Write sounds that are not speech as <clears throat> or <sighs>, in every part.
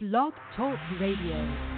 Blog Talk Radio.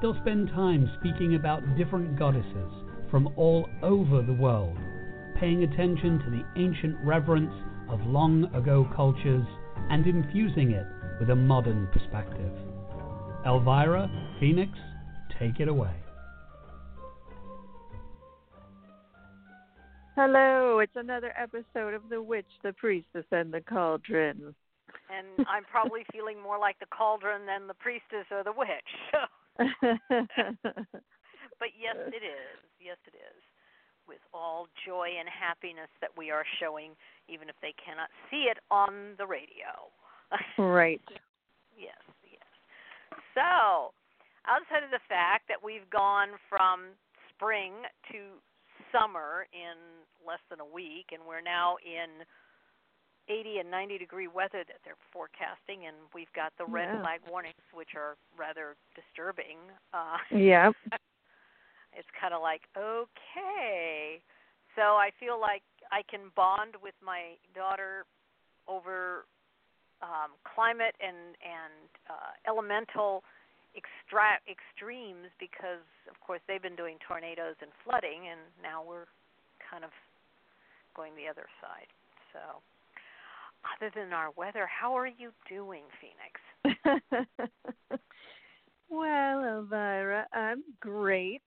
They'll spend time speaking about different goddesses from all over the world, paying attention to the ancient reverence of long ago cultures and infusing it with a modern perspective. Elvyra, Phoenix, take it away. Hello, it's another episode of The Witch, the Priestess, and the Cauldron. and I'm probably <laughs> feeling more like the cauldron than the priestess or the witch. So, but yes, it is. Yes, it is. With all joy and happiness that we are showing, even if they cannot see it on the radio. right. <laughs> yes, yes. So, outside of the fact that we've gone from spring to summer in less than a week, and we're now in 80 and 90 degree weather that they're forecasting, and we've got the red Yeah. flag warnings, which are rather disturbing. Uh, Yep. <laughs> it's kind of like okay. So I feel like I can bond with my daughter over um, climate and and uh, elemental extra- extremes because, of course, they've been doing tornadoes and flooding, and now we're kind of going the other side. So, other than our weather, how are you doing, Phoenix? <laughs> well, Elvyra, I'm great.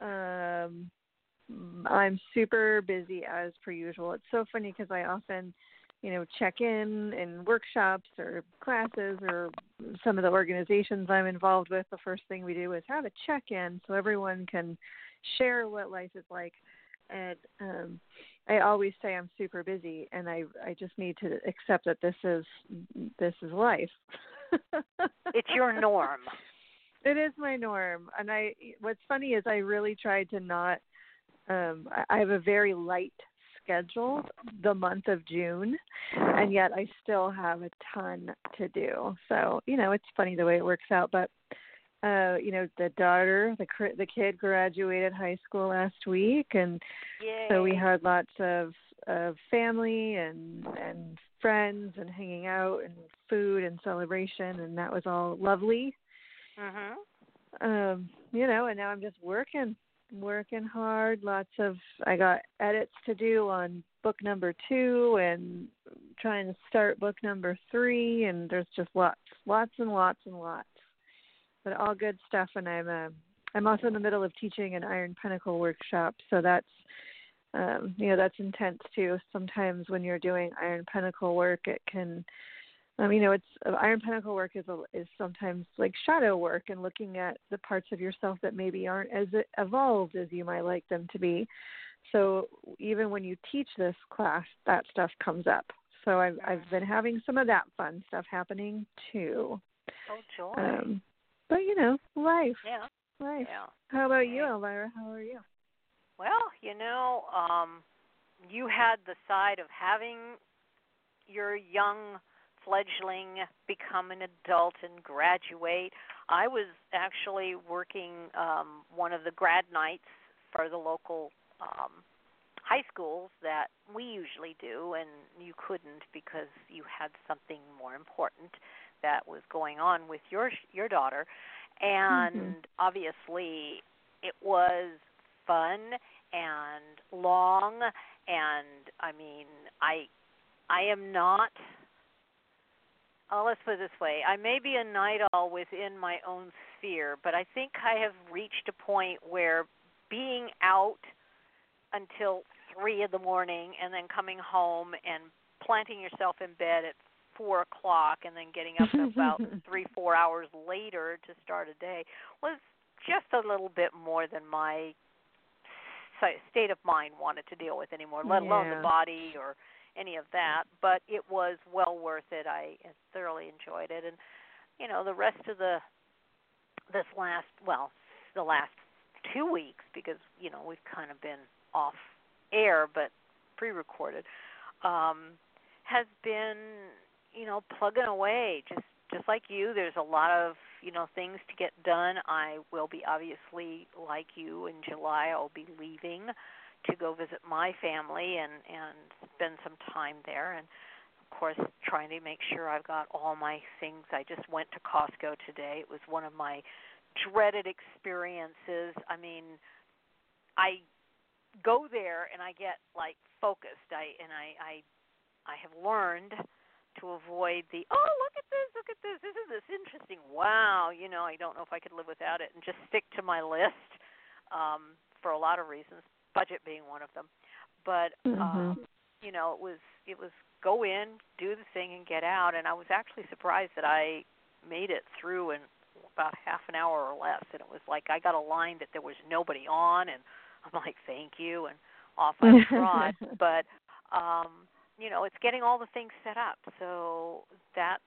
Um, I'm super busy as per usual. It's so funny because I often, you know, check in in workshops or classes or some of the organizations I'm involved with. The first thing we do is have a check in so everyone can share what life is like. And um, I always say I'm super busy, and I I just need to accept that this is this is life. <laughs> It's your norm. It is my norm, and I. What's funny is I really tried to not. Um, I- I have a very light schedule the month of June, and yet I still have a ton to do. So you know, it's funny the way it works out. But uh, you know, the daughter, the the kid graduated high school last week, and Yay. so we had lots of of family and and friends and hanging out and food and celebration, and that was all lovely Mhm. um you know and now i'm just working working hard lots of i got edits to do on book number two and trying to start book number three and there's just lots lots and lots and lots but all good stuff and i'm uh, i'm also in the middle of teaching an iron pentacle workshop so that's um you know that's intense too sometimes when you're doing iron pentacle work it can um, you know, it's uh, Iron Pentacle work is a, is sometimes like shadow work and looking at the parts of yourself that maybe aren't as evolved as you might like them to be. So even when you teach this class, that stuff comes up. So I've I've been having some of that fun stuff happening too. Oh, joy. Um, but you know, life, yeah. life. Yeah. How about you, Okay. Elvyra? How are you? Well, you know, um, you had the side of having your young fledgling become an adult and graduate. I was actually working um one of the grad nights for the local um high schools that we usually do and you couldn't because you had something more important that was going on with your your daughter. And Mhm. obviously it was fun and long. And I mean I I am not oh let's put it this way. I may be a night owl within my own sphere but I think I have reached a point where being out until three in the morning and then coming home and planting yourself in bed at four o'clock and then getting up about <laughs> three four hours later to start a day was just a little bit more than my state of mind wanted to deal with anymore let alone Yeah. the body or any of that but it was well worth it i thoroughly enjoyed it and you know the rest of the this last well the last two weeks because you know we've kind of been off air but pre-recorded um has been you know plugging away. Just just like you there's a lot of you know things to get done. I will be obviously like you in july i'll be leaving to go visit my family and and spend some time there. And of course trying to make sure i've got all my things. I just went to costco today. It was one of my dreaded experiences. I mean i go there and i get like focused. I and i i i have learned to avoid the oh look at this look at this this isn't this interesting? Wow you know i don't know if i could live without it and just stick to my list um for a lot of reasons budget being one of them. But um Mhm. you know it was it was go in do the thing and get out and i was actually surprised that i made it through in about half an hour or less and it was like i got a line that there was nobody on and i'm like thank you and off i <laughs> trot but um you know it's getting all the things set up. So that's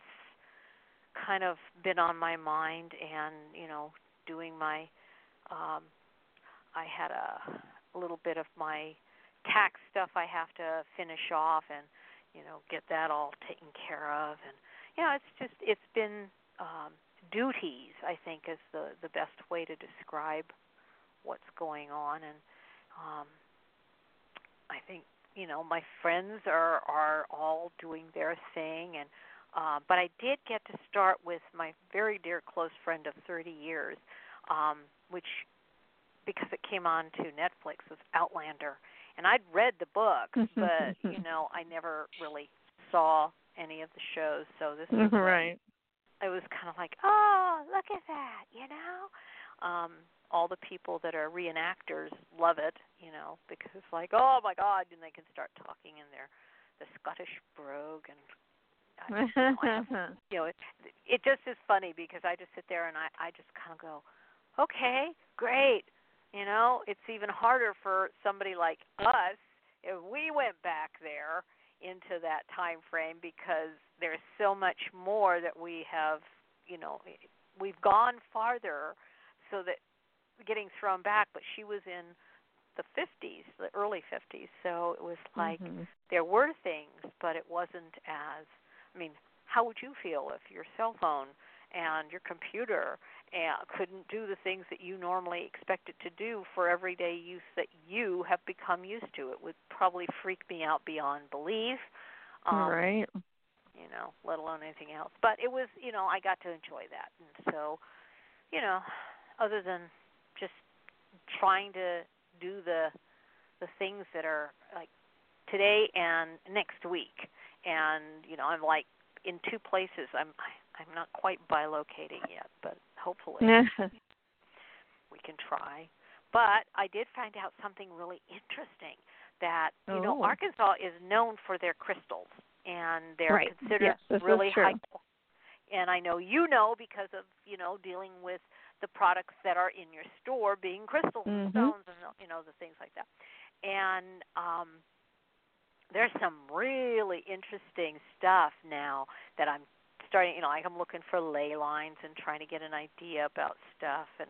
kind of been on my mind and you know doing my um i had a, little bit of my tax stuff i have to finish off and you know get that all taken care of. And yeah it's just it's been um duties i think is the the best way to describe what's going on. And um i think you know my friends are are all doing their thing and uh, but I did get to start with my very dear close friend of 30 years, um, which because it came on to Netflix was Outlander, and I'd read the book, <laughs> but you know I never really saw any of the shows, so this was <laughs> right. it was kind of like, oh, look at that, you know. Um, all the people that are reenactors love it, you know, because it's like, oh my God, and they can start talking in their the Scottish brogue and I, you know, I have you know, it, it just is funny because I just sit there and I I just kind of go, okay, great. You know, it's even harder for somebody like us if we went back there into that time frame because there's so much more that we have, you know, we've gone farther so that getting thrown back, but she was in the 50s, the early 50s, so it was like Mhm. there were things, but it wasn't as I mean, how would you feel if your cell phone and your computer and couldn't do the things that you normally expect it to do for everyday use that you have become used to? It would probably freak me out beyond belief. Um, right. You know, let alone anything else. But it was, you know, I got to enjoy that, and so, you know, other than trying to do the the things that are like today and next week and you know i'm like in two places i'm i'm not quite bilocating yet but hopefully <laughs> we can try but i did find out something really interesting that you know Oh. arkansas is known for their crystals and they're Right. considered Yes, really high and i know you know because of you know dealing with the products that are in your store being crystals and Mhm. stones and you know the things like that and um there's some really interesting stuff now that I'm starting, you know, like I'm looking for ley lines and trying to get an idea about stuff and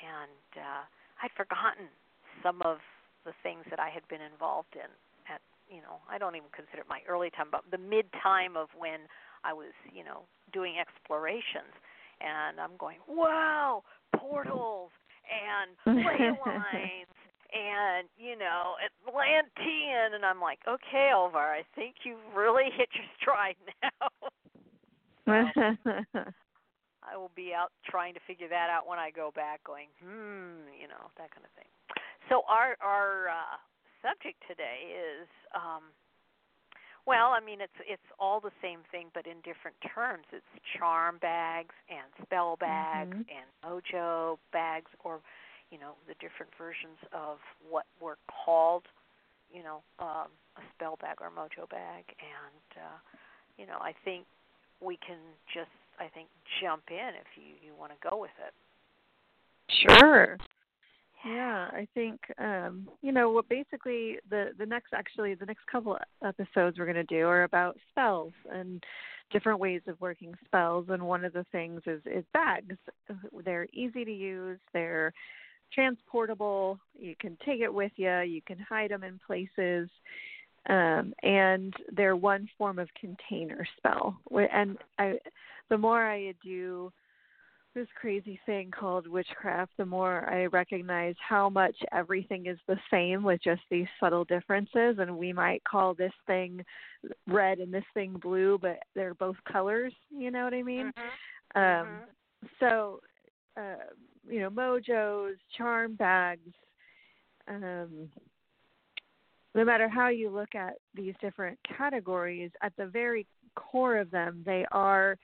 and uh I'd forgotten some of the things that I had been involved in at, you know, I don't even consider it my early time, but the mid time of when I was, you know, doing explorations. And I'm going, wow, portals and <laughs> ley lines and you know Atlantean, and I'm like, okay, Elvyra, I think you've really hit your stride <laughs> now. so, <laughs> I will be out trying to figure that out when I go back, going, hmm, you know, that kind of thing. So our our uh, subject today is, um, well, I mean, it's it's all the same thing, but in different terms. It's charm bags and spell bags mm-hmm. and mojo bags, or you know, the different versions of what were called, you know, um, a spell bag or mojo bag, and uh, you know, I think we can just I think jump in if you you want to go with it. Sure. Yeah, I think um, you know what. Basically, the the next actually the next couple episodes we're going to do are about spells and different ways of working spells. And one of the things is is bags. They're easy to use. They're transportable. You can take it with you. You can hide them in places um, and they're one form of container spell. And I, the more I do this crazy thing called witchcraft, the more I recognize how much everything is the same with just these subtle differences. And we might call this thing red and this thing blue, but they're both colors. You know what I mean? Mm-hmm. Um, mm-hmm. So, uh, you know, mojos, charm bags. Um, no matter how you look at these different categories, at the very core of them, they are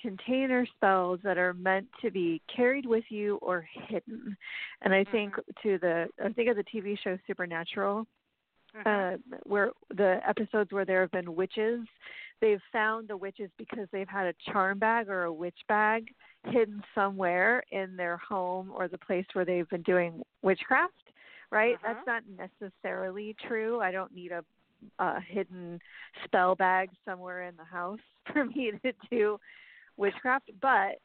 container spells that are meant to be carried with you or hidden. And I think mm-hmm. to the I think of the TV show Supernatural, mm-hmm. uh, where the episodes where there have been witches, they've found the witches because they've had a charm bag or a witch bag hidden somewhere in their home or the place where they've been doing witchcraft right? Uh-huh. That's not necessarily true. I don't need a, a hidden spell bag somewhere in the house <laughs> for me to do witchcraft, but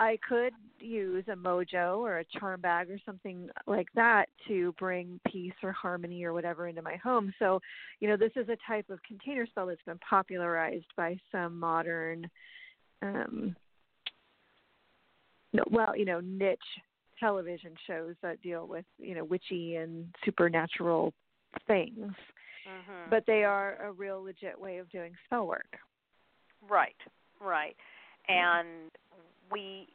I could use a mojo or a charm bag or something like that to bring peace or harmony or whatever into my home. So, you know, this is a type of container spell that's been popularized by some modern um well, you know, niche television shows that deal with you know witchy and supernatural things mm-hmm. but they are a real legit way of doing spell work right right and we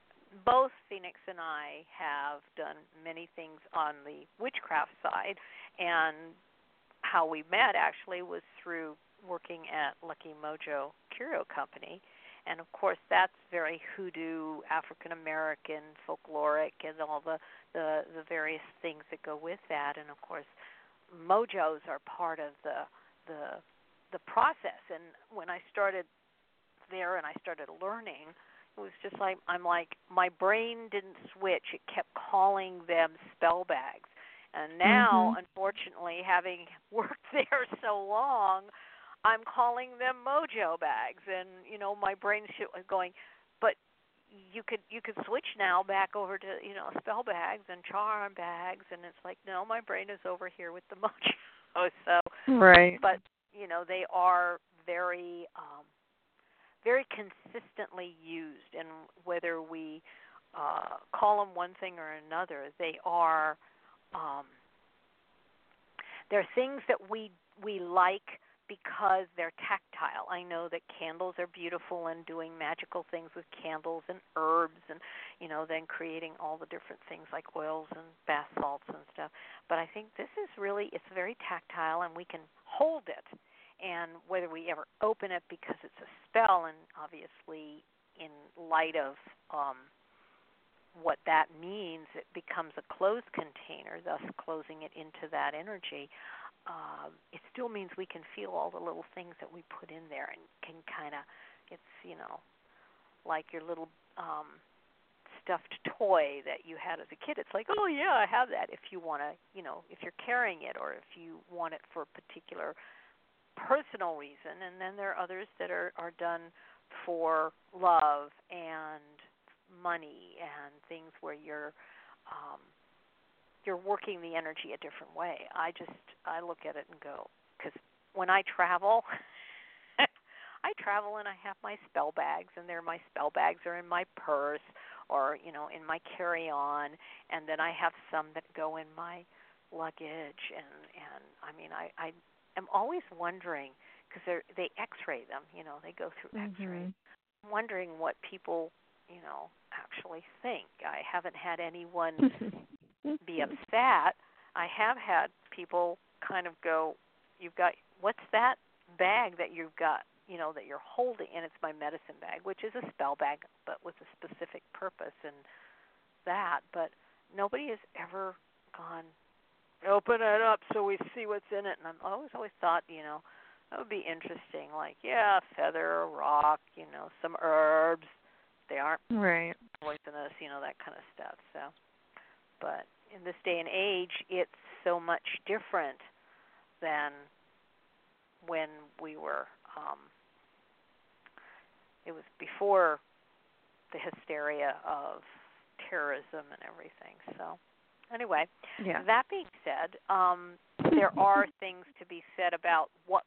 both phoenix and i have done many things on the witchcraft side. And how we met actually was through working at lucky mojo curio company. And of course that's very hoodoo African American folkloric and all the, the the various things that go with that. And of course mojos are part of the the the process. And when I started there and I started learning it was just like I'm like my brain didn't switch it kept calling them spell bags and now mm-hmm. unfortunately having <laughs> worked there so long I'm calling them mojo bags, and you know my brain's going, but you could you could switch now back over to you know spell bags and charm bags, and it's like no, my brain is over here with the <laughs> mojo. So right, but you know they are very um, very consistently used, and whether we uh, call them one thing or another, they are um, they're things that we we like because they're tactile. I know that candles are beautiful and doing magical things with candles and herbs and you know then creating all the different things like oils and bath salts and stuff. But I think this is really it's very tactile and we can hold it. And whether we ever open it because it's a spell and obviously in light of um what that means, it becomes a closed container, thus closing it into that energy um, it still means we can feel all the little things that we put in there and can kind of it's you know like your little um stuffed toy that you had as a kid. It's like oh yeah i have that if you want to you know if you're carrying it or if you want it for a particular personal reason and then there are others that are are done for love and money and things where you're um you're working the energy a different way. I just I look at it and go because when I travel, <laughs> I travel and I have my spell bags, and there my spell bags are in my purse or you know in my carry-on, and then I have some that go in my luggage, and and I mean I I am always wondering because they X-ray them, you know, they go through X-ray. Mm-hmm. I'm wondering what people you know actually think. I haven't had anyone <laughs> be upset. I have had people kind of go, "You've got what's that bag that you've got?" You know that you're holding, and it's my medicine bag, which is a spell bag, but with a specific purpose, and that. But nobody has ever gone, open it up so we see what's in it. And I'm always always thought, you know, that would be interesting. Like, yeah, feather, rock, you know, some herbs. They aren't right. poisonous, you know, that kind of stuff. So, but in this day and age, it's so much different than when we were. Um, it was before the hysteria of terrorism and everything. So, anyway, Yeah. that being said, um, there are <laughs> things to be said about what.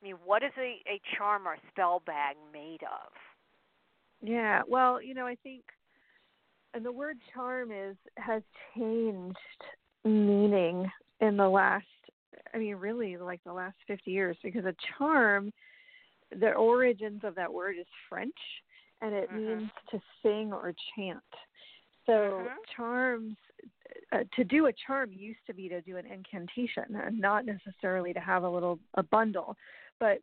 I mean, what is a, a charm or spell bag made of? Yeah. Well, you know, I think and the word charm is has changed meaning in the last I mean really like the last 50 years because a charm the origins of that word is French and it Mhm. means to sing or chant. So Mhm. charms uh, to do a charm used to be to do an incantation and not necessarily to have a little a bundle. But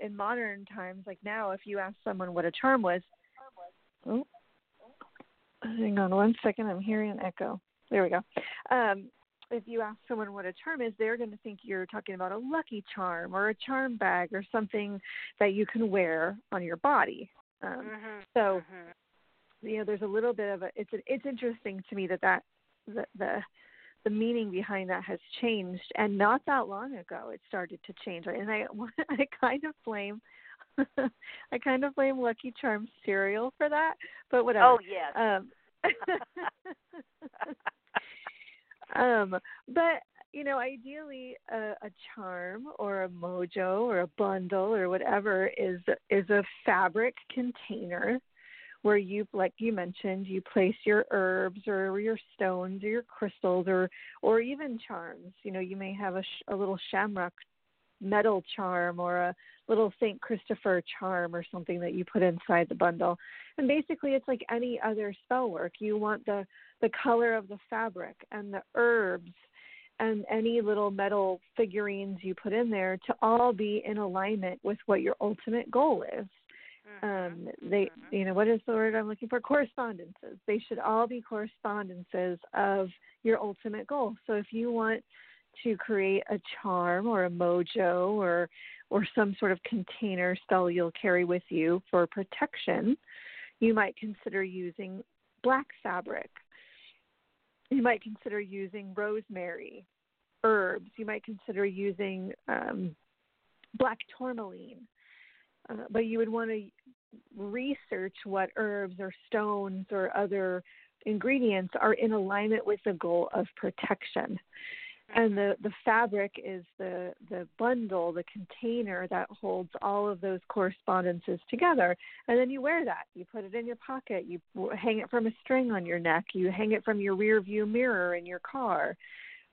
in modern times like now if you ask someone what a charm was oh, hang on one second i'm hearing an echo there we go um, if you ask someone what a charm is they're going to think you're talking about a lucky charm or a charm bag or something that you can wear on your body um, Mhm. so Mhm. you know there's a little bit of a it's it's interesting to me that that the the the meaning behind that has changed. And not that long ago it started to change. And i <laughs> i kind of blame <laughs> i kind of blame lucky charms cereal for that but whatever. Oh yes. um <laughs> um but you know ideally a, a charm or a mojo or a bundle or whatever is is a fabric container where you like you mentioned you place your herbs or your stones or your crystals or or even charms you know you may have a, sh- a little shamrock metal charm or a little Saint Christopher charm or something that you put inside the bundle. And basically it's like any other spell work. You want the the color of the fabric and the herbs and any little metal figurines you put in there to all be in alignment with what your ultimate goal is. Mhm. Um they Mhm. you know what is the word I'm looking for? Correspondences. They should all be correspondences of your ultimate goal. So if you want to create a charm or a mojo or or some sort of container spell you'll carry with you for protection, you might consider using black fabric. You might consider using rosemary, herbs. You might consider using um, black tourmaline. Uh, but you would want to research what herbs or stones or other ingredients are in alignment with the goal of protection. And the the fabric is the the bundle the container that holds all of those correspondences together. And then you wear that. You put it in your pocket. You hang it from a string on your neck. You hang it from your rear view mirror in your car.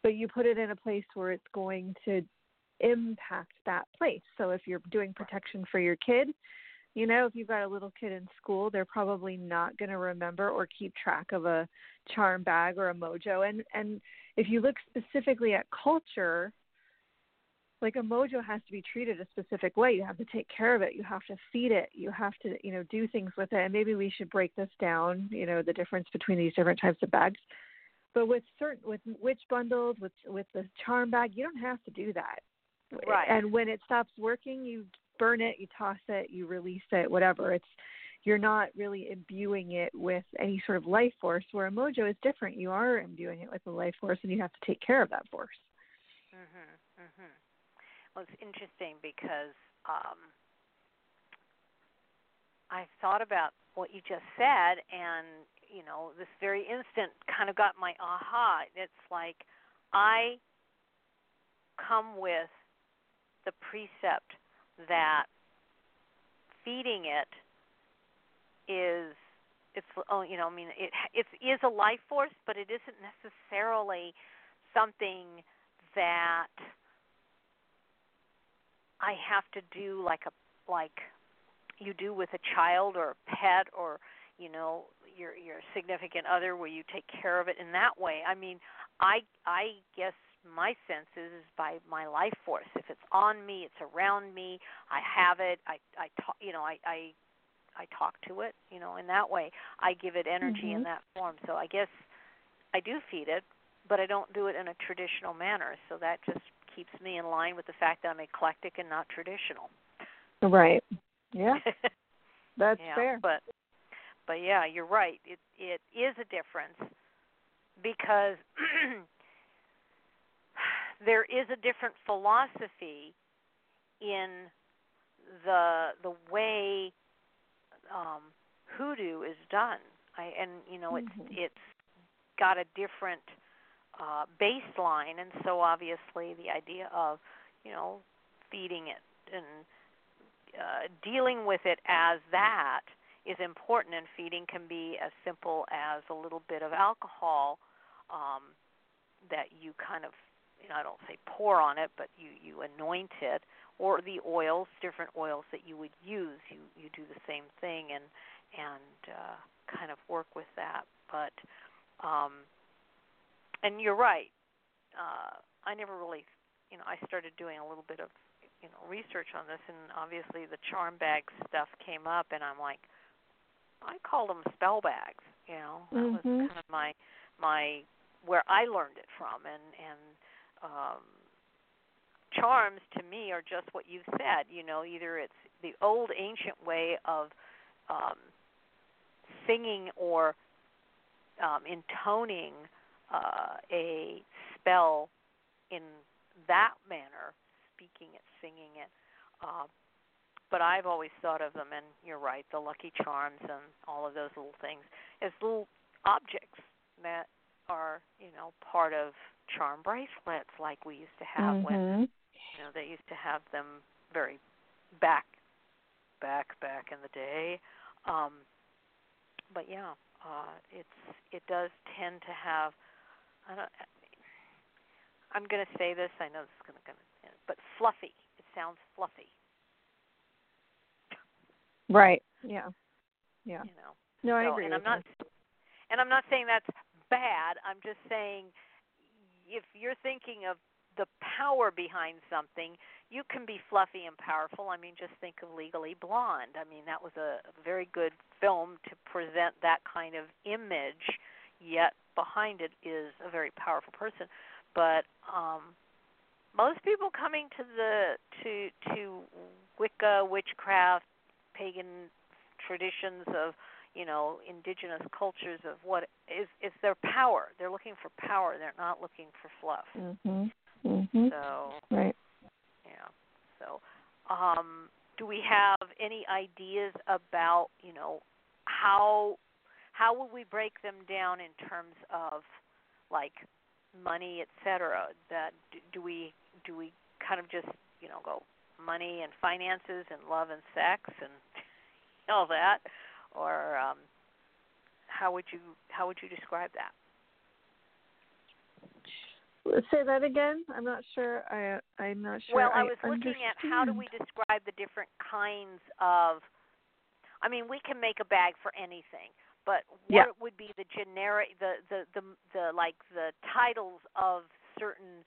But you put it in a place where it's going to impact that place so if you're doing protection for your kid you know if you've got a little kid in school they're probably not going to remember or keep track of a charm bag or a mojo and and if you look specifically at culture, like a mojo has to be treated a specific way. You have to take care of it. You have to feed it. You have to, you know, do things with it. And maybe we should break this down, you know, the difference between these different types of bags. But with certain, with witch bundles, with with the charm bag, you don't have to do that. Right. And when it stops working, you burn it, you toss it, you release it, whatever. It's you're not really imbuing it with any sort of life force where a mojo is different you are imbuing it with a life force and you have to take care of that force Mhm. Mhm. Well, it's interesting because um, I thought about what you just said, and you know, this very instant kind of got my aha. It's like I come with the precept that feeding it is it's oh you know I mean it it is a life force, but it isn't necessarily something that I have to do like a like you do with a child or a pet or you know your your significant other where you take care of it in that way. I mean, I I guess my sense is, is by my life force. If it's on me, it's around me. I have it. I I talk. You know, I I I talk to it. You know, in that way, I give it energy mm-hmm. in that form. So I guess I do feed it, but I don't do it in a traditional manner. So that just keeps me in line with the fact that I'm eclectic and not traditional. Right. Yeah. <laughs> That's yeah, fair. But but yeah, you're right. It it is a difference because <clears throat> there is a different philosophy in the the way um, hoodoo is done. I and you know it's mm-hmm. it's got a different uh, baseline, and so obviously the idea of you know feeding it and uh, dealing with it as that is important, and feeding can be as simple as a little bit of alcohol um, that you kind of you know, I don't say pour on it, but you you anoint it, or the oils, different oils that you would use. You you do the same thing and and uh, kind of work with that. But um, and you're right. Uh, I never really, you know, I started doing a little bit of you know research on this, and obviously the charm bag stuff came up, and I'm like, I called them spell bags. You know, that mm-hmm. was kind of my my where I learned it from, and and um, charms to me are just what you've said. You know, either it's the old ancient way of um, singing or um, intoning uh, a spell in that manner, speaking it, singing it. Uh, but I've always thought of them, and you're right, the lucky charms and all of those little things as little objects that are, you know, part of charm bracelets like we used to have mm-hmm. when you know they used to have them very back back back in the day. Um but yeah uh it's it does tend to have i don't i'm going to say this i know this is going to but fluffy. It sounds fluffy right yeah yeah you know no i so, agree and i'm you. not and i'm not saying that's bad i'm just saying if you're thinking of the power behind something, you can be fluffy and powerful. I mean, just think of Legally Blonde. I mean, that was a, a very good film to present that kind of image, yet behind it is a very powerful person. But um most people coming to the to to Wicca, witchcraft, pagan traditions of you know indigenous cultures of what is is their power. They're looking for power. They're not looking for fluff. Mhm. Mhm. So right. Yeah. So, um, do we have any ideas about you know how how would we break them down in terms of like money, et cetera? That do we do we kind of just you know go money and finances and love and sex and <laughs> all that, or um, how would you how would you describe that? Say that again. I'm not sure. I I'm not sure. Well, I, I was looking understand. at how do we describe the different kinds of. I mean, we can make a bag for anything, but what Yeah. would be the generic, the the the the like the titles of certain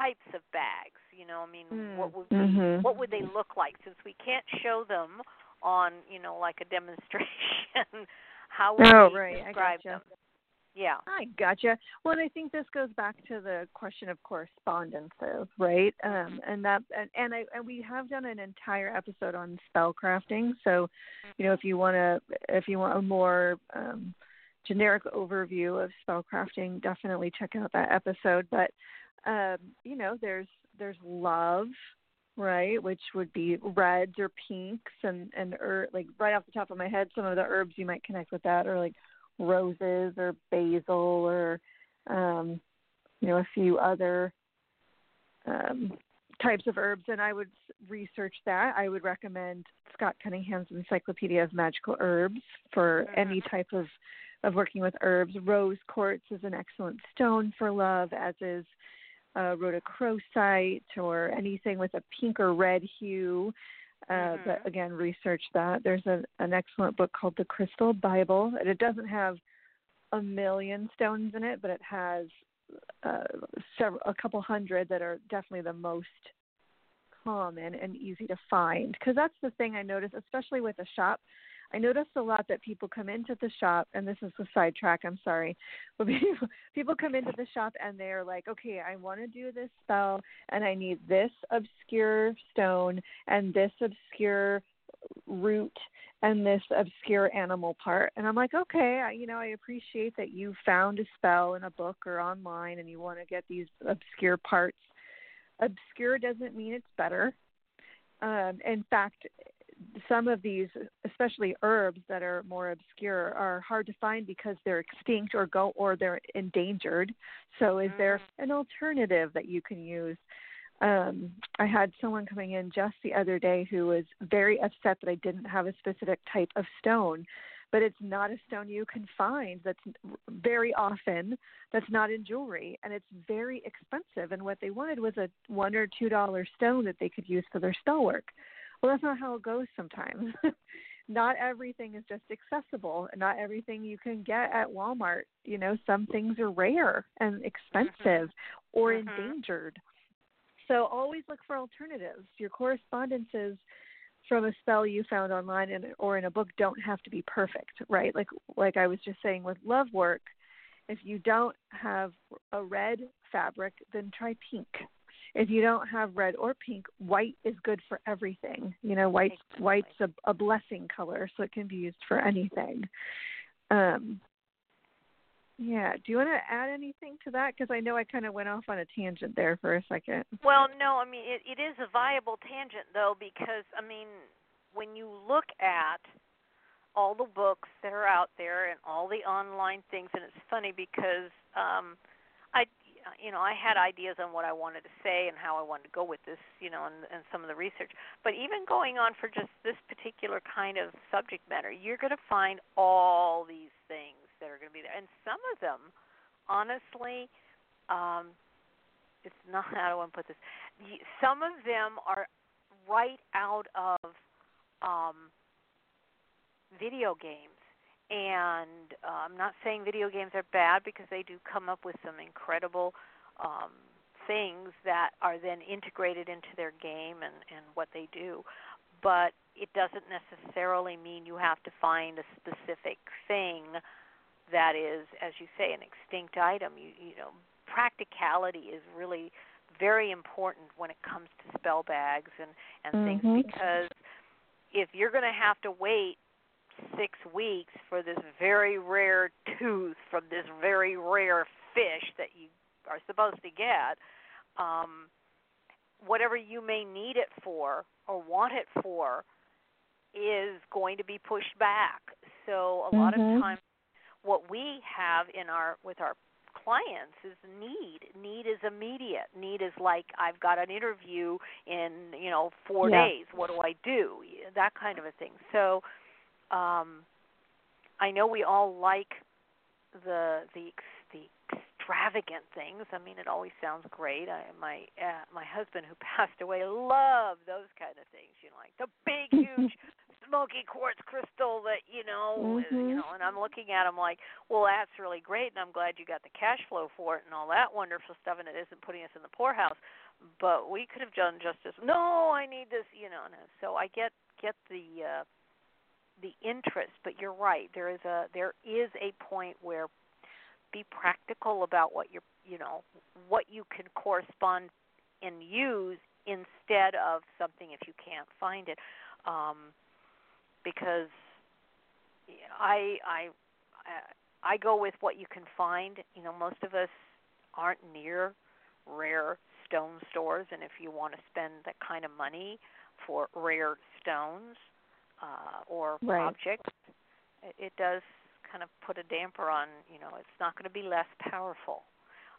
types of bags? You know, I mean, Mm. what would Mhm. what would they look like? Since we can't show them on, you know, like a <laughs> demonstration, how would Oh, we right. Describe them? Yeah. I gotcha. Well, and I think this goes back to the question of correspondences, right? Um, and that, and, and I, and we have done an entire episode on spell crafting. So, you know, if you want to, if you want a more um, generic overview of spell crafting, definitely check out that episode. But, um, you know, there's there's love, right, which would be reds or pinks, and and er, like right off the top of my head, some of the herbs you might connect with that are like roses or basil or um, you know a few other um, types of herbs, and I would research that. I would recommend Scott Cunningham's Encyclopedia of Magical Herbs for Mm-hmm. any type of of working with herbs. Rose quartz is an excellent stone for love, as is uh, rhodochrosite or anything with a pink or red hue. Uh, Mhm. But again, research that. There's a, an excellent book called The Crystal Bible, and it doesn't have a million stones in it, but it has uh, several, a couple hundred that are definitely the most common and easy to find. Because that's the thing I notice, especially with a shop. I notice a lot that people come into the shop, and this is a sidetrack. I'm sorry, <laughs> but people people come into the shop and they're like, okay, I want to do this spell, and I need this obscure stone and this obscure root and this obscure animal part. And I'm like, okay, I, you know, I appreciate that you found a spell in a book or online and you want to get these obscure parts. Obscure doesn't mean it's better. Um, in fact, some of these, especially herbs that are more obscure, are hard to find because they're extinct or go or they're endangered. So, is there an alternative that you can use? um, I had someone coming in just the other day who was very upset that I didn't have a specific type of stone, but it's not a stone you can find that's very often that's not in jewelry and it's very expensive and what they wanted was a one or two dollar stone that they could use for their spell work. Well that's not how it goes sometimes. <laughs> not everything is just accessible. Not everything you can get at Walmart. You know, some things are rare and expensive or Mhm. endangered. So always look for alternatives. Your correspondences from a spell you found online and, or in a book don't have to be perfect, right? Like like I was just saying with love work, if you don't have a red fabric, then try pink. If you don't have red or pink, white is good for everything. You know, white Exactly. white's a, a blessing color, so it can be used for anything. Um, yeah. Do you want to add anything to that? Because I know I kind of went off on a tangent there for a second. Well, no, I mean it, it is a viable tangent though because I mean when you look at all the books that are out there and all the online things and it's funny because um I you know, I had ideas on what I wanted to say and how I wanted to go with this, you know, and, and some of the research. But even going on for just this particular kind of subject matter, you're going to find all these things that are going to be there. And some of them, honestly, um, it's not how <laughs> do I want to put this? Some of them are right out of um, video games, and uh, I'm not saying video games are bad because they do come up with some incredible um, things that are then integrated into their game and and what they do, but it doesn't necessarily mean you have to find a specific thing that is, as you say, an extinct item. You you know, practicality is really very important when it comes to spell bags and and Mhm. things because if you're going to have to wait six weeks for this very rare tooth from this very rare fish that you are supposed to get, um, whatever you may need it for or want it for is going to be pushed back. So a lot Mhm. of times what we have in our with our clients is need. Need is immediate. Need is like I've got an interview in, you know, 4 Yeah. days. What do I do? That kind of a thing. So um I know we all like the the the extravagant things. I mean, it always sounds great. I, my uh, my husband who <laughs> passed away loved those kind of things. You know, like the big, huge, <laughs> smoky quartz crystal that you know, is, you know. And I'm looking at him like, well, that's really great, and I'm glad you got the cash flow for it and all that wonderful stuff, and it isn't putting us in the poorhouse. But we could have done just as no. I need this, you know. And so I get get the. uh the interest, but you're right. There is a there is a point where be practical about what you're you know what you can correspond and use instead of something if you can't find it, um, because I I I go with what you can find. You know, most of us aren't near rare stone stores, and if you want to spend that kind of money for rare stones uh, or Right. objects, it, it does kind of put a damper on. You know, it's not going to be less powerful.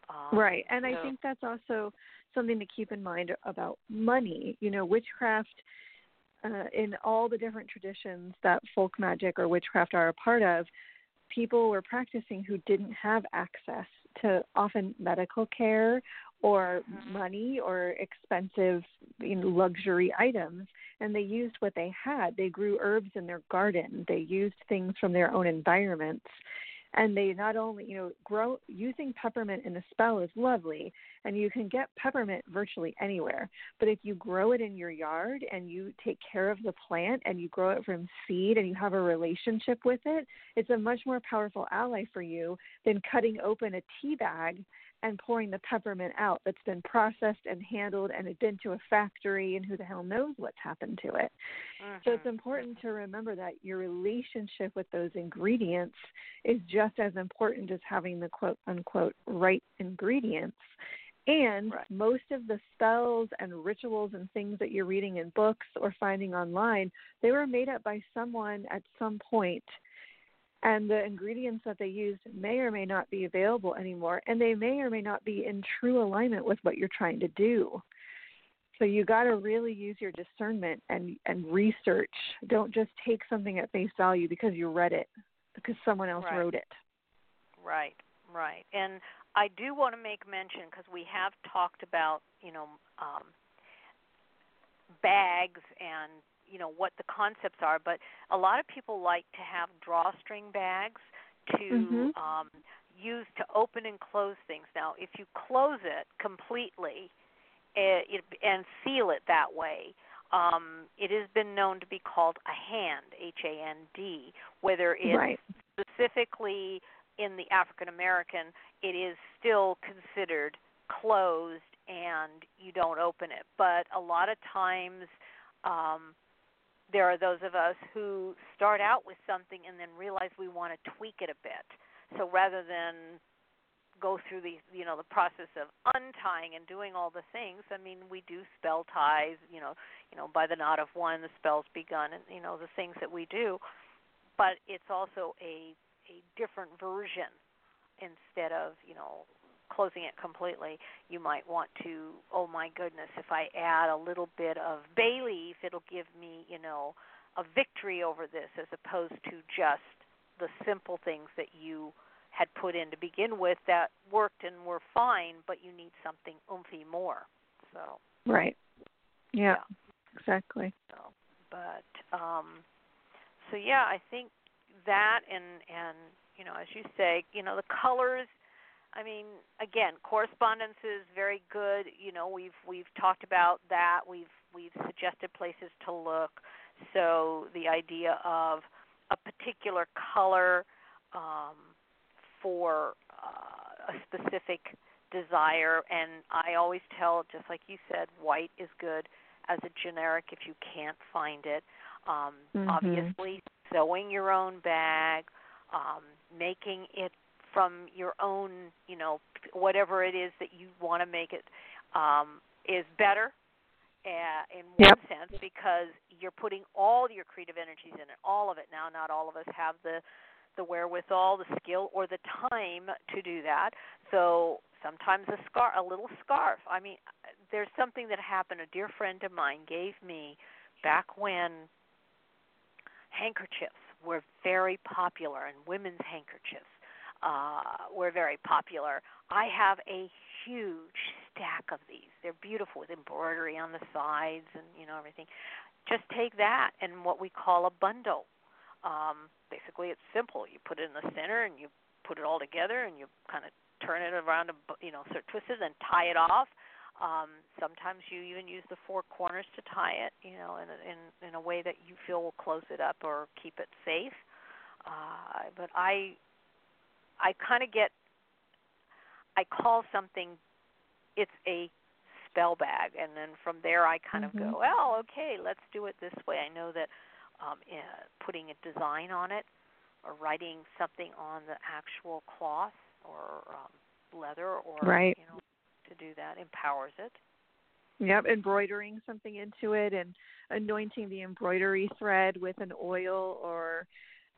Um, right, and I think that's also something to keep in mind about money. You know, witchcraft uh, in all the different traditions that folk magic or witchcraft are a part of, people were practicing who didn't have access to often medical care or Mhm. money or expensive you know, luxury items. And they used what they had. They grew herbs in their garden. They used things from their own environments. And they not only you know grow using peppermint in a spell is lovely and you can get peppermint virtually anywhere. But if you grow it in your yard and you take care of the plant and you grow it from seed and you have a relationship with it it's a much more powerful ally for you than cutting open a tea bag and pouring the peppermint out that's been processed and handled and it's been to a factory and who the hell knows what's happened to it so it's Mhm. important to remember that your relationship with those ingredients is just as important as having the quote unquote right ingredients. And Right. most of the spells and rituals and things that you're reading in books or finding online, they were made up by someone at some point and the ingredients that they used may or may not be available anymore and they may or may not be in true alignment with what you're trying to do so you got to really use your discernment and and research don't just take something at face value because you read it because someone else Right. wrote it Right, right. And I do want to make mention because we have talked about, you know, um, bags and you know what the concepts are, but a lot of people like to have drawstring bags to Mhm. um, use to open and close things. Now, if you close it completely eh, it, and seal it that way, um, it has been known to be called a hand, H A N D, whether it's right specifically in the African American, it is still considered closed and you don't open it. But a lot of times, um, there are those of us who start out with something and then realize we want to tweak it a bit. So rather than go through the you know the process of untying and doing all the things, I mean we do spell ties, you know, you know by the knot of one the spell's begun, and you know the things that we do. But it's also a a different version instead of you know closing it completely you might want to oh my goodness if i add a little bit of bay leaf it'll give me you know a victory over this as opposed to just the simple things that you had put in to begin with that worked and were fine but you need something oomphy more. So right. Yeah, Yeah. exactly. So but um so yeah i think that and and you know as you say you know the colors i mean again correspondence is very good you know we've we've talked about that we've we've suggested places to look so the idea of a particular color um for uh, a specific desire and i always tell just like you said white is good as a generic if you can't find it um Mhm. obviously sewing your own bag um making it from your own you know whatever it is that you want to make it um is better uh, in one Yep. sense because you're putting all your creative energies in it all of it. Now not all of us have the the wherewithal the skill or the time to do that. So sometimes a scar a little scarf. I mean there's something that happened. A dear friend of mine gave me back when handkerchiefs were very popular and women's handkerchiefs uh were very popular. I have a huge stack of these. They're beautiful with embroidery on the sides and you know everything. Just take that and what we call a bundle. Um basically it's simple. You put it in the center and you put it all together and you kind of turn it around a you know sort of twist it and tie it off. Um sometimes you even use the four corners to tie it you know in in in a way that you feel will close it up or keep it safe. Uh but i i kind of get i call something it's a spell bag and then from there i kind Mhm. of go well okay let's do it this way i know that um uh, putting a design on it or writing something on the actual cloth or um leather or Right. you know to do that empowers it Yep, embroidering something into it and anointing the embroidery thread with an oil or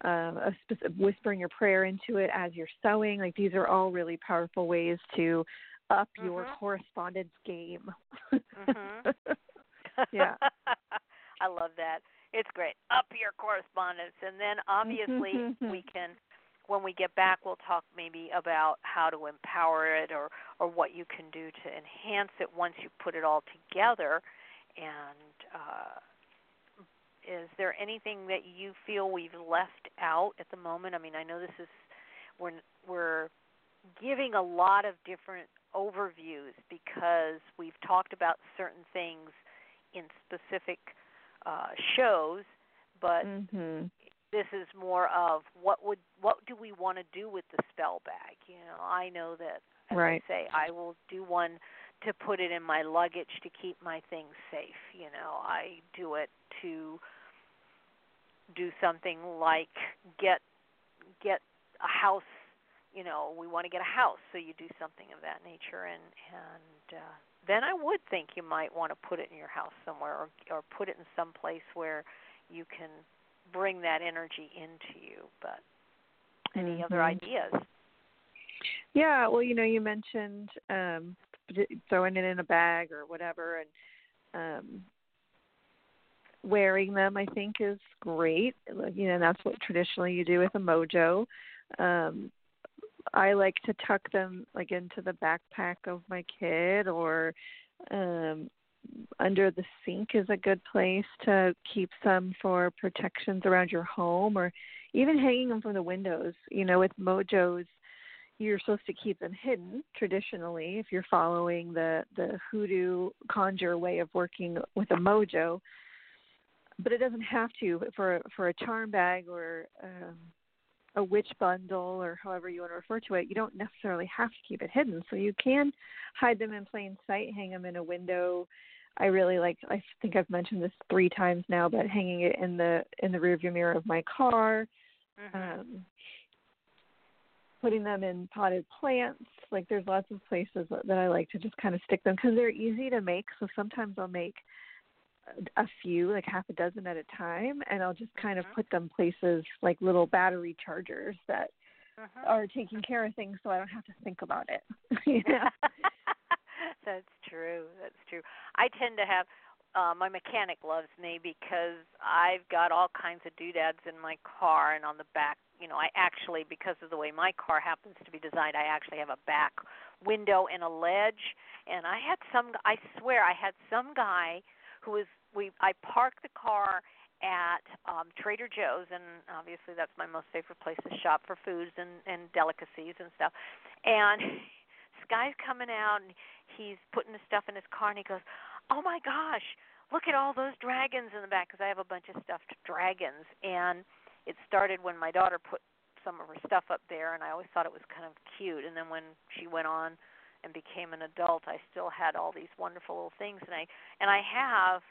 um, a specific, whispering your prayer into it as you're sewing. Like these are all really powerful ways to up your Mhm. correspondence game. Mhm. <laughs> Yeah. <laughs> I love that. It's great. Up your correspondence. And then obviously <laughs> we can when we get back we'll talk maybe about how to empower it or or what you can do to enhance it once you put it all together. And uh is there anything that you feel we've left out at the moment? I mean, I know this is we're we're giving a lot of different overviews because we've talked about certain things in specific uh, shows, but mhm. this is more of what would what do we want to do with the spell bag? You know, I know that as Right. I say, I will do one to put it in my luggage to keep my things safe. You know, I do it to do something like get get a house you know we want to get a house so you do something of that nature and and uh then I would think you might want to put it in your house somewhere or or put it in some place where you can bring that energy into you but any other Mhm. ideas Yeah, well, you know, you mentioned um throwing it in a bag or whatever and um wearing them I think is great. You know, that's what traditionally you do with a mojo. Um I like to tuck them like into the backpack of my kid or um under the sink is a good place to keep some for protections around your home or even hanging them from the windows. You know, with mojos you're supposed to keep them hidden traditionally if you're following the the hoodoo conjure way of working with a mojo. But it doesn't have to for for a charm bag or um a witch bundle or however you want to refer to it you don't necessarily have to keep it hidden. So you can hide them in plain sight hang them in a window. I really like i think i've mentioned this three times now but hanging it in the in the rearview mirror of my car. Mhm um, putting them in potted plants. Like there's lots of places that that I like to just kind of stick them because they're easy to make. So sometimes I'll make a few, like half a dozen at a time, and I'll just kind of Mhm. put them places like little battery chargers that mhm are taking care of things, so I don't have to think about it. <laughs> you know? <laughs> That's true. That's true. I tend to have uh my mechanic loves me because I've got all kinds of doodads in my car and on the back, you know, I actually because of the way my car happens to be designed, I actually have a back window and a ledge and I had some I swear I had some guy who was we I parked the car at um Trader Joe's and obviously that's my most favorite place to shop for foods and and delicacies and stuff. And <laughs> this guy's coming out and he's putting the stuff in his car and he goes, "Oh my gosh, look at all those dragons in the back because I have a bunch of stuffed dragons." And it started when my daughter put some of her stuff up there and I always thought it was kind of cute and then when she went on and became an adult, I still had all these wonderful little things and I and I have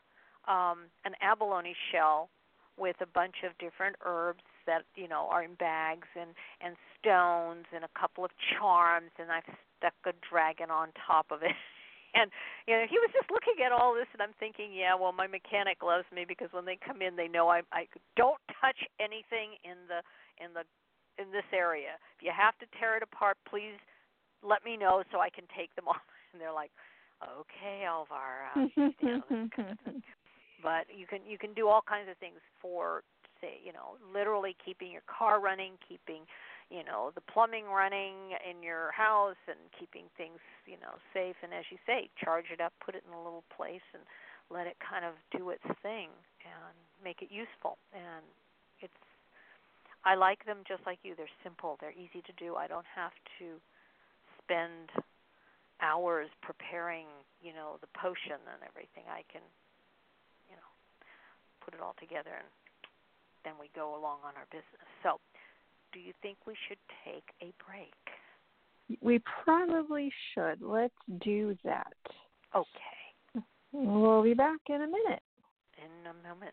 um an abalone shell with a bunch of different herbs that you know are in bags and and stones and a couple of charms and I've stuck a dragon on top of it. <laughs> And you know, he was just looking at all this, and I'm thinking, yeah, well, my mechanic loves me because when they come in, they know I I don't touch anything in the in the in this area. If you have to tear it apart, please let me know so I can take them <laughs> off. And they're like, okay, Elvyra. you know, this kind of thing <laughs> but you can you can do all kinds of things for say you know literally keeping your car running keeping you know the plumbing running in your house and keeping things you know safe. And as you say charge it up put it in a little place and let it kind of do its thing and make it useful. And it's I like them just like you. They're simple. They're easy to do. I don't have to spend hours preparing you know the potion and everything. I can you know, put it all together and then we go along on our business. So, do you think we should take a break? we probably should. Let's do that. Okay, We'll be back in a minute. in a moment.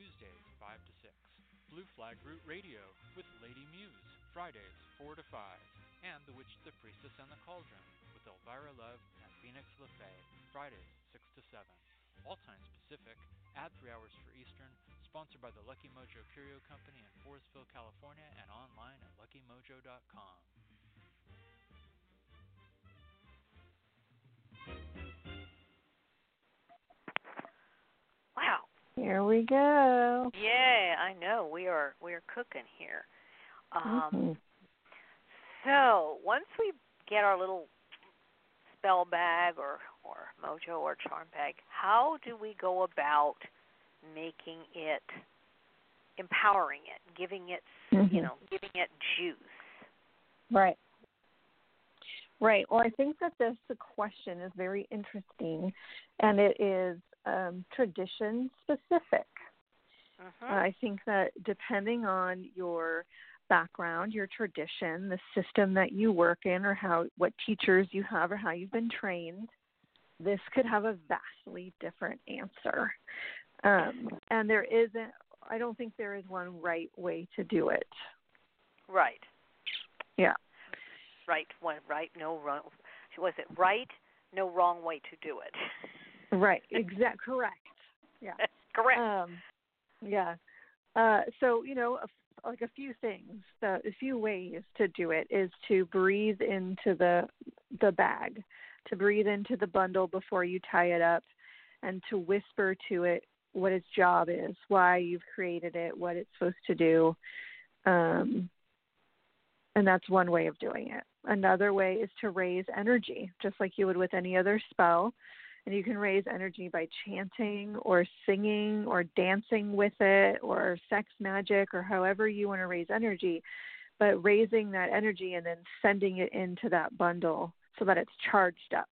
Tuesdays 5 to 6, Blue Flag Root Radio with Lady Muse, Fridays 4 to 5, and The Witch, the Priestess, and the Cauldron with Elvyra Love and Phoenix LeFae, Fridays 6 to 7. All times Pacific, add 3 hours for Eastern, sponsored by the Lucky Mojo Curio Company in Forestville, California, and online at luckymojo.com. Wow. Here we go. Yeah, I know. We are we are cooking here. Um, Mhm. So once we get our little spell bag or or mojo or charm bag, how do we go about making it empowering it, giving it you Mhm. know, giving it juice? Right. Right. Well, I think that this question is very interesting, and it is um, tradition specific. hmm I think that depending on your background, your tradition, the system that you work in, or how what teachers you have, or how you've been trained, this could have a vastly different answer. Um, and there isn't. I don't think there is one right way to do it. Right. Yeah. Right. One right, no wrong. Was it right? No wrong way to do it. <laughs> Right. <laughs> Exact. Correct. Yeah. <laughs> Correct. Um, yeah. Uh, so you know, a, like a few things. The, a few ways to do it is to breathe into the the bag, to breathe into the bundle before you tie it up, and to whisper to it what its job is, why you've created it, what it's supposed to do. Um, and that's one way of doing it. Another way is to raise energy, just like you would with any other spell. And you can raise energy by chanting or singing or dancing with it or sex magic or however you want to raise energy. But raising that energy and then sending it into that bundle so that it's charged up.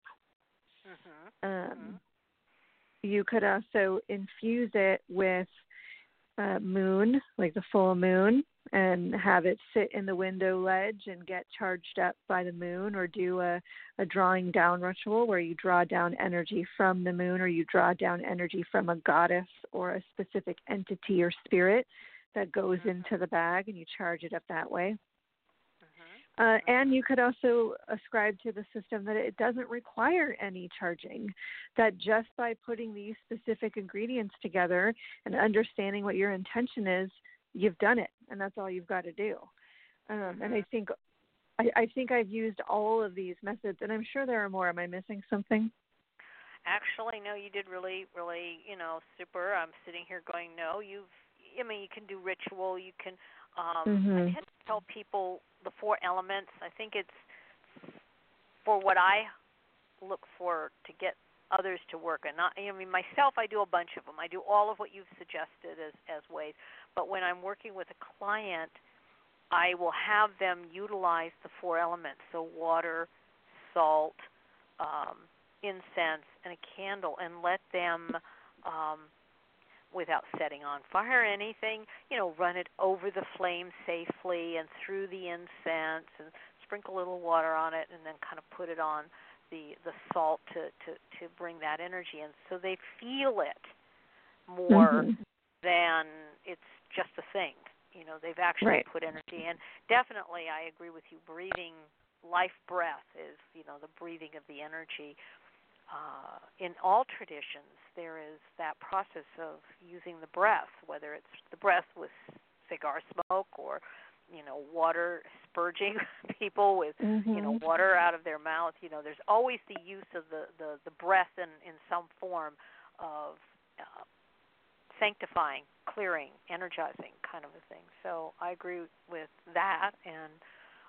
hmm Um, You could also infuse it with uh, moon, like the full moon, and have it sit in the window ledge and get charged up by the moon, or do a, a drawing down ritual where you draw down energy from the moon, or you draw down energy from a goddess or a specific entity or spirit that goes Mhm. into the bag, and you charge it up that way. hmm Uh, and you could also ascribe to the system that it doesn't require any charging, that just by putting these specific ingredients together and understanding what your intention is, you've done it, and that's all you've got to do. Um, and I think, I, I think I've used all of these methods, and I'm sure there are more. Am I missing something? Actually, no, you did really, really, you know, super. I'm sitting here going, no, you've. I mean, you can do ritual. You can. Um, I Mhm. tend to tell people the four elements. I think it's for what I look for to get others to work. And not, I mean, myself, I do a bunch of them. I do all of what you've suggested as as ways. But when I'm working with a client, I will have them utilize the four elements. So water, salt, um, incense, and a candle, and let them. Um, without setting on fire or anything, you know, run it over the flame safely and through the incense and sprinkle a little water on it and then kind of put it on the the salt to to to bring that energy in so they feel it more Mhm. than it's just a thing. You know, they've actually Right. put energy in. Definitely I agree with you breathing life breath is, you know, the breathing of the energy uh, in all traditions, there is that process of using the breath, whether it's the breath with cigar smoke or, you know, water spurging <laughs> people with, you know, Mhm. water out of their mouth. You know, there's always the use of the the, the breath in in some form of uh, sanctifying, clearing, energizing kind of a thing. So I agree with that, and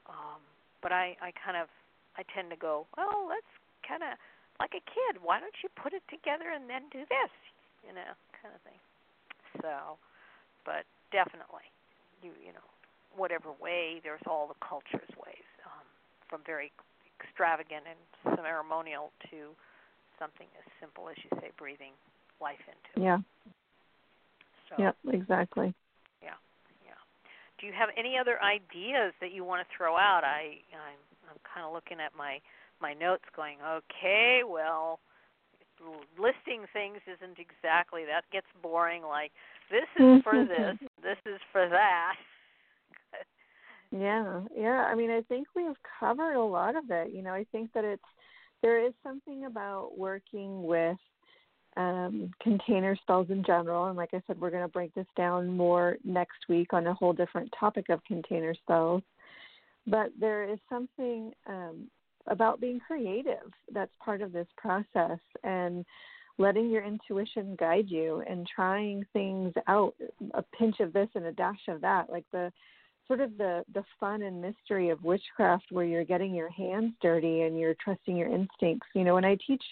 um, but I I kind of I tend to go, well, let's kind of like a kid. Why don't you put it together and then do this? You know, kind of thing. So, but definitely, you you know, whatever way, there's all the culture's ways, um, from very extravagant and ceremonial to something as simple as you say, breathing life into. It. Yeah. So, Yeah, exactly. yeah, yeah. Do you have any other ideas that you want to throw out? I I'm I'm kind of looking at my my notes, going, okay, well, listing things isn't exactly that gets boring. Like this is for <laughs> this, this is for that. Yeah, yeah. I mean, I think we've covered a lot of it. You know, I think that it's there is something about working with um, container spells in general, and like I said, we're going to break this down more next week on a whole different topic of container spells. But there is something um, about being creative that's part of this process, and letting your intuition guide you and trying things out a pinch of this and a dash of that like the sort of the the fun and mystery of witchcraft where you're getting your hands dirty and you're trusting your instincts you know when i teach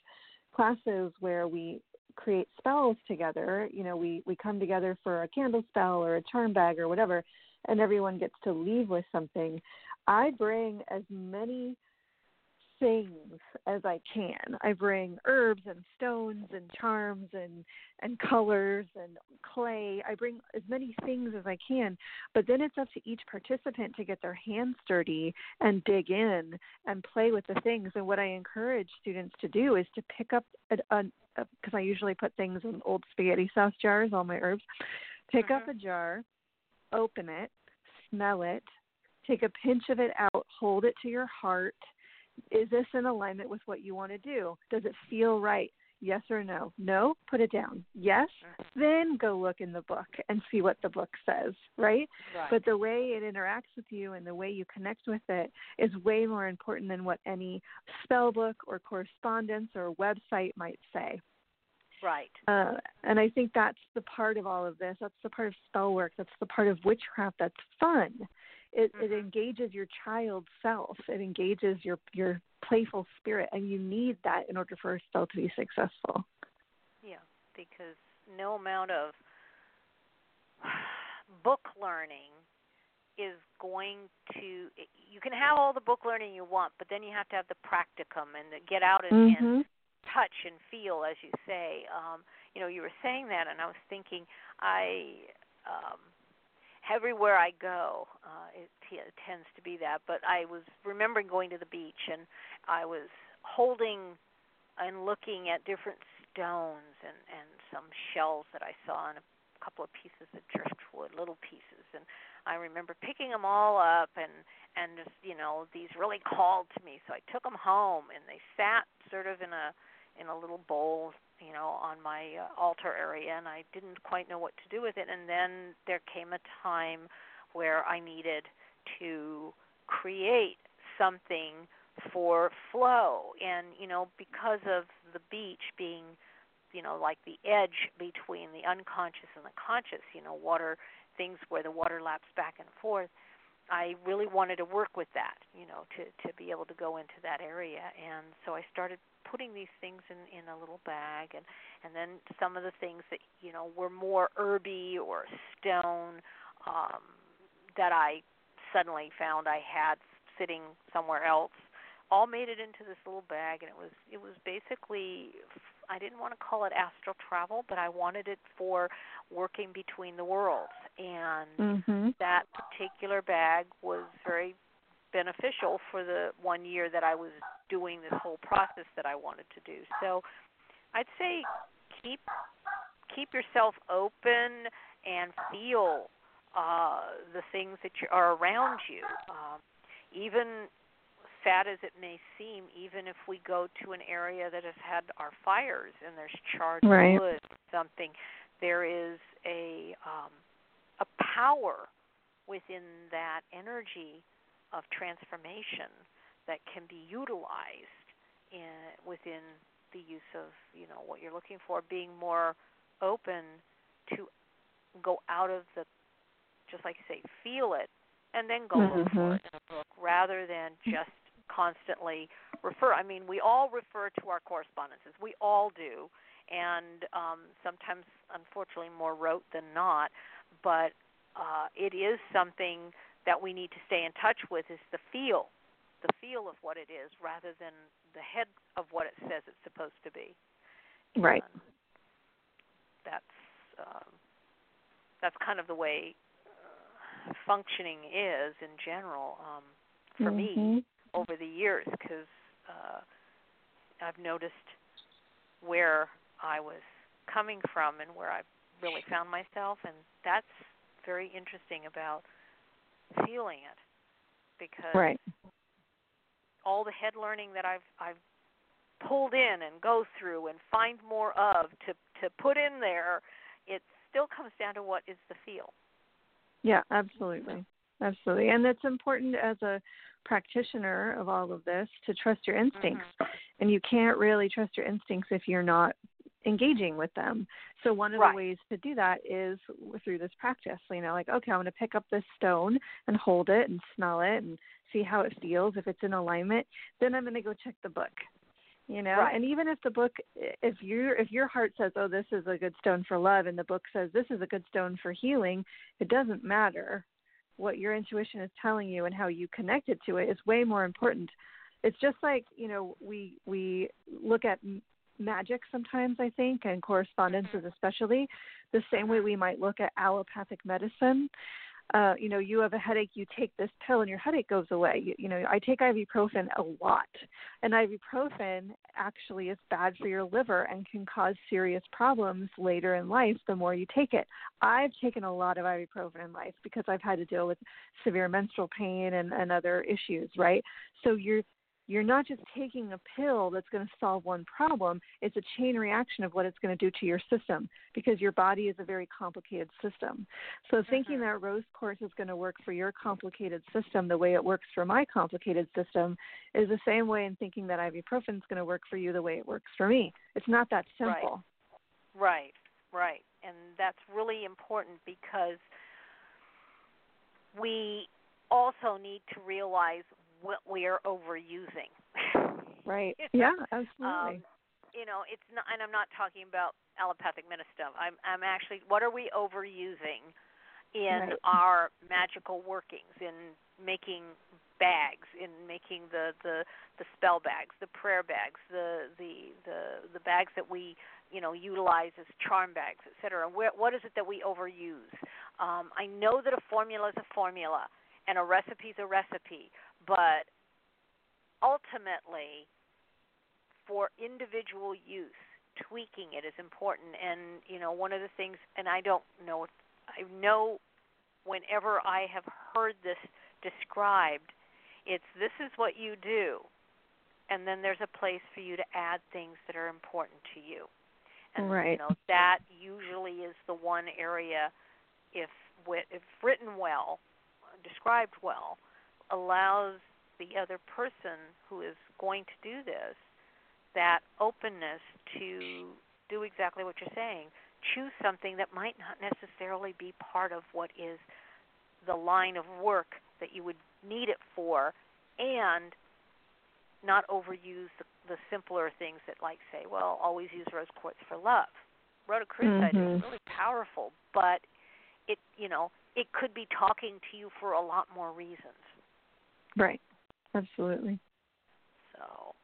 classes where we create spells together. You know we we come together for a candle spell or a charm bag or whatever and everyone gets to leave with something. I bring as many things as I can. I bring herbs and stones and charms and and colors and clay. I bring as many things as I can, but then it's up to each participant to get their hands dirty and dig in and play with the things. And what I encourage students to do is to pick up a because I usually put things in old spaghetti sauce jars, all my herbs. Pick up Mhm. a jar, open it, smell it, take a pinch of it out, hold it to your heart is this in alignment with what you want to do? Does it feel right? Yes or no? No, put it down. Yes, then go look in the book and see what the book says, right? Right. But the way it interacts with you and the way you connect with it is way more important than what any spell book or correspondence or website might say. right. Uh, and I think that's the part of all of this. That's the part of spell work. That's the part of witchcraft that's fun. It, it Mhm. engages your child self. It engages your your playful spirit, and you need that in order for a spell to be successful. Yeah, because no amount of <sighs> book learning is going to you can have all the book learning you want, but then you have to have the practicum and the get out and, and Mm-hmm. touch and feel as you say. Um, you know, you were saying that and I was thinking I um everywhere I go, uh it, t- it tends to be that, but I was remembering going to the beach and I was holding and looking at different stones and and some shells that I saw and a couple of pieces of driftwood, little pieces, and I remember picking them all up and and just you know these really called to me, so I took them home and they sat sort of in a in a little bowl, you know, on my uh, altar area, and I didn't quite know what to do with it. And then there came a time where I needed to create something for flow and you know because of the beach being you know like the edge between the unconscious and the conscious you know water things where the water laps back and forth i really wanted to work with that you know to to be able to go into that area. And so i started putting these things in in a little bag. And and then some of the things that you know were more herby or stone um that i suddenly found i had sitting somewhere else all made it into this little bag. And it was it was basically I didn't want to call it astral travel, but I wanted it for working between the worlds. And Mm-hmm. that particular bag was very beneficial for the one year that I was doing this whole process that I wanted to do. So I'd say keep keep yourself open and feel uh the things that you are around you. Um even sad as it may seem, even if we go to an area that has had our fires and there's charred Right. wood, something, there is a um, a power within that energy of transformation that can be utilized in within the use of you know what you're looking for, being more open to go out of the just like you say, feel it and then go look for it in a book rather than just constantly refer. I mean, we all refer to our correspondences. We all do. and um, sometimes, unfortunately, more rote than not. But uh, it is something that we need to stay in touch with is the feel, the feel of what it is, rather than the head of what it says it's supposed to be. Right. And that's um, that's kind of the way uh, functioning is in general um, for mm-hmm. me over the years because uh, I've noticed where I was coming from and where I really found myself, and that's very interesting about feeling it because right. all the head learning that I've I've pulled in and go through and find more of to to put in there, it still comes down to what is the feel. Yeah, absolutely. Absolutely. And it's important as a practitioner of all of this to trust your instincts. Mm-hmm. And you can't really trust your instincts if you're not engaging with them. So one of right. the ways to do that is through this practice. You know, like okay, I'm going to pick up this stone and hold it and smell it and see how it feels if it's in alignment. Then I'm going to go check the book. You know, right. and even if the book, if you if your heart says, "Oh, this is a good stone for love," and the book says, "This is a good stone for healing," it doesn't matter what your intuition is telling you and how you connect it to it is way more important. It's just like you know we we look at magic sometimes I think and correspondences mm-hmm. especially the same way mm-hmm. we might look at allopathic medicine. Uh, you know, you have a headache, you take this pill and your headache goes away. You, you know, I take ibuprofen a lot, and ibuprofen actually is bad for your liver and can cause serious problems later in life the more you take it. I've taken a lot of ibuprofen in life because I've had to deal with severe menstrual pain and, and other issues, right? So you're you're not just taking a pill that's going to solve one problem, it's a chain reaction of what it's going to do to your system because your body is a very complicated system. So thinking mm-hmm. that rose quartz is going to work for your complicated system the way it works for my complicated system is the same way in thinking that ibuprofen is going to work for you the way it works for me. It's not that simple. Right. Right, right. And that's really important because we also need to realize what we are overusing. right. <laughs> you know? Yeah, absolutely. Um, you know, it's not, and I'm not talking about allopathic medicine. I'm, I'm actually, what are we overusing in right. our magical workings, in making bags, in making the the the spell bags, the prayer bags, the the the the bags that we you know utilize as charm bags, etc. Where, what is it that we overuse? Um, I know that a formula is a formula, and a recipe is a recipe, but ultimately, for individual use, tweaking it is important. And you know, one of the things, and I don't know, if, I know whenever I have heard this described, it's this is what you do, and then there's a place for you to add things that are important to you. And right. you know that usually is the one area, if if written well, described well, allows the other person who is going to do this that openness to do exactly what you're saying. Choose something that might not necessarily be part of what is the line of work that you would need it for, and not overuse the, the simpler things that, like, say, well, always use rose quartz for love. Rhodochrosite mm-hmm. is really powerful, but it, you know, it could be talking to you for a lot more reasons. Right. Absolutely. So.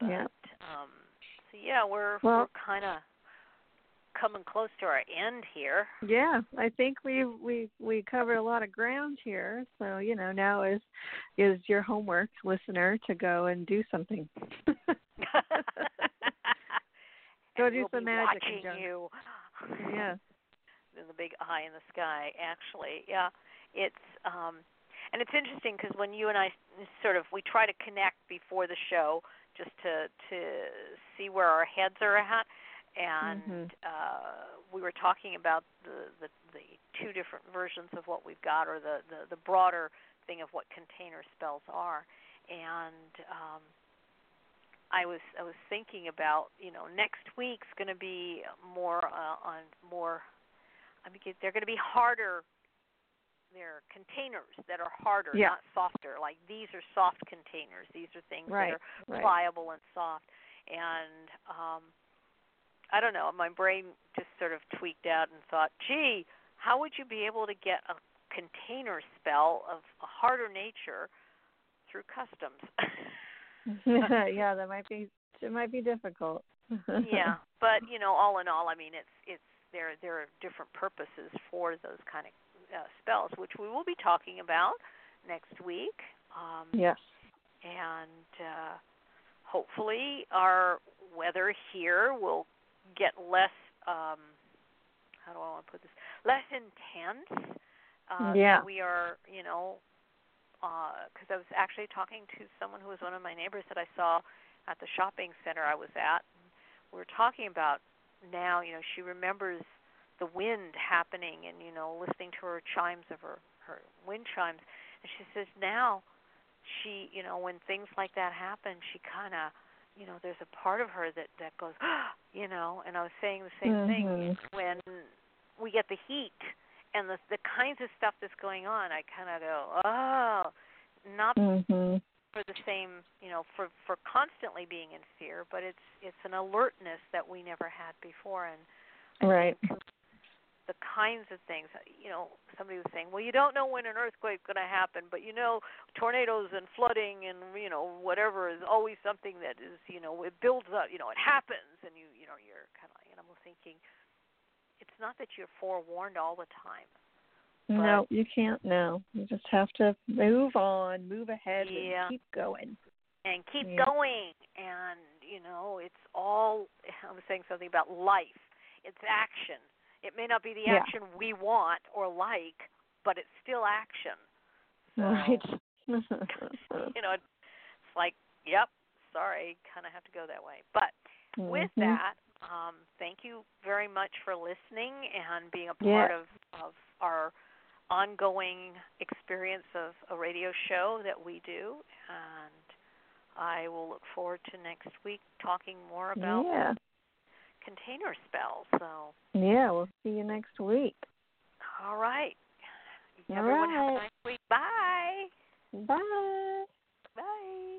But, yeah. Um, so yeah, we're well, we're kind of coming close to our end here. Yeah, I think we we we covered a lot of ground here. So you know now is is your homework, listener, to go and do something. <laughs> go do we'll some be magic. Watching you. Yeah. <laughs> In the big eye in the sky, actually, yeah, it's um, and it's interesting because when you and I sort of we try to connect before the show just to to see where our heads are at and mm-hmm. uh, we were talking about the, the the two different versions of what we've got or the the, the broader thing of what container spells are and um, I was I was thinking about you know next week's going to be more uh, on more I mean they're going to be harder they're containers that are harder, yeah. not softer. Like these are soft containers. These are things right, that are right. pliable and soft. And um, I don't know. My brain just sort of tweaked out and thought, gee, how would you be able to get a container spell of a harder nature through customs? <laughs> yeah, that might be it might be difficult. <laughs> yeah, but you know, all in all, I mean, it's it's there there are different purposes for those kind of uh, spells, which we will be talking about next week. Um, yes. And uh, hopefully, our weather here will get less. Um, how do I want to put this? Less intense. Uh, yeah. So we are, you know, because uh, I was actually talking to someone who was one of my neighbors that I saw at the shopping center I was at. We were talking about now, you know, she remembers the wind happening and you know listening to her chimes of her her wind chimes, and she says now she, you know, when things like that happen, she kind of you know, there's a part of her that that goes, <gasps> you know, and I was saying the same mm-hmm. thing when we get the heat and the the kinds of stuff that's going on, I kind of go, oh, not mm-hmm. for the same, you know, for for constantly being in fear, but it's it's an alertness that we never had before, and I right. Think the kinds of things, you know, somebody was saying, well, you don't know when an earthquake's going to happen, but you know, tornadoes and flooding and you know whatever is always something that is, you know, it builds up, you know, it happens, and you, you know, you're kind of, and I'm thinking it's not that you're forewarned all the time. No, you can't. No, you just have to move on, move ahead, yeah. and keep going. And keep yeah. going, and you know, it's all. I was saying something about life. It's action. It may not be the yeah. action we want or like, but it's still action. So, right. <laughs> <laughs> you know, it's like, yep, sorry, kind of have to go that way. But mm-hmm. with that, um, thank you very much for listening and being a part yeah. of, of our ongoing experience of a radio show that we do. And I will look forward to next week talking more about yeah. Container spells. So yeah, we'll see you next week. All right. All Everyone right. have a nice week. Bye. Bye. Bye.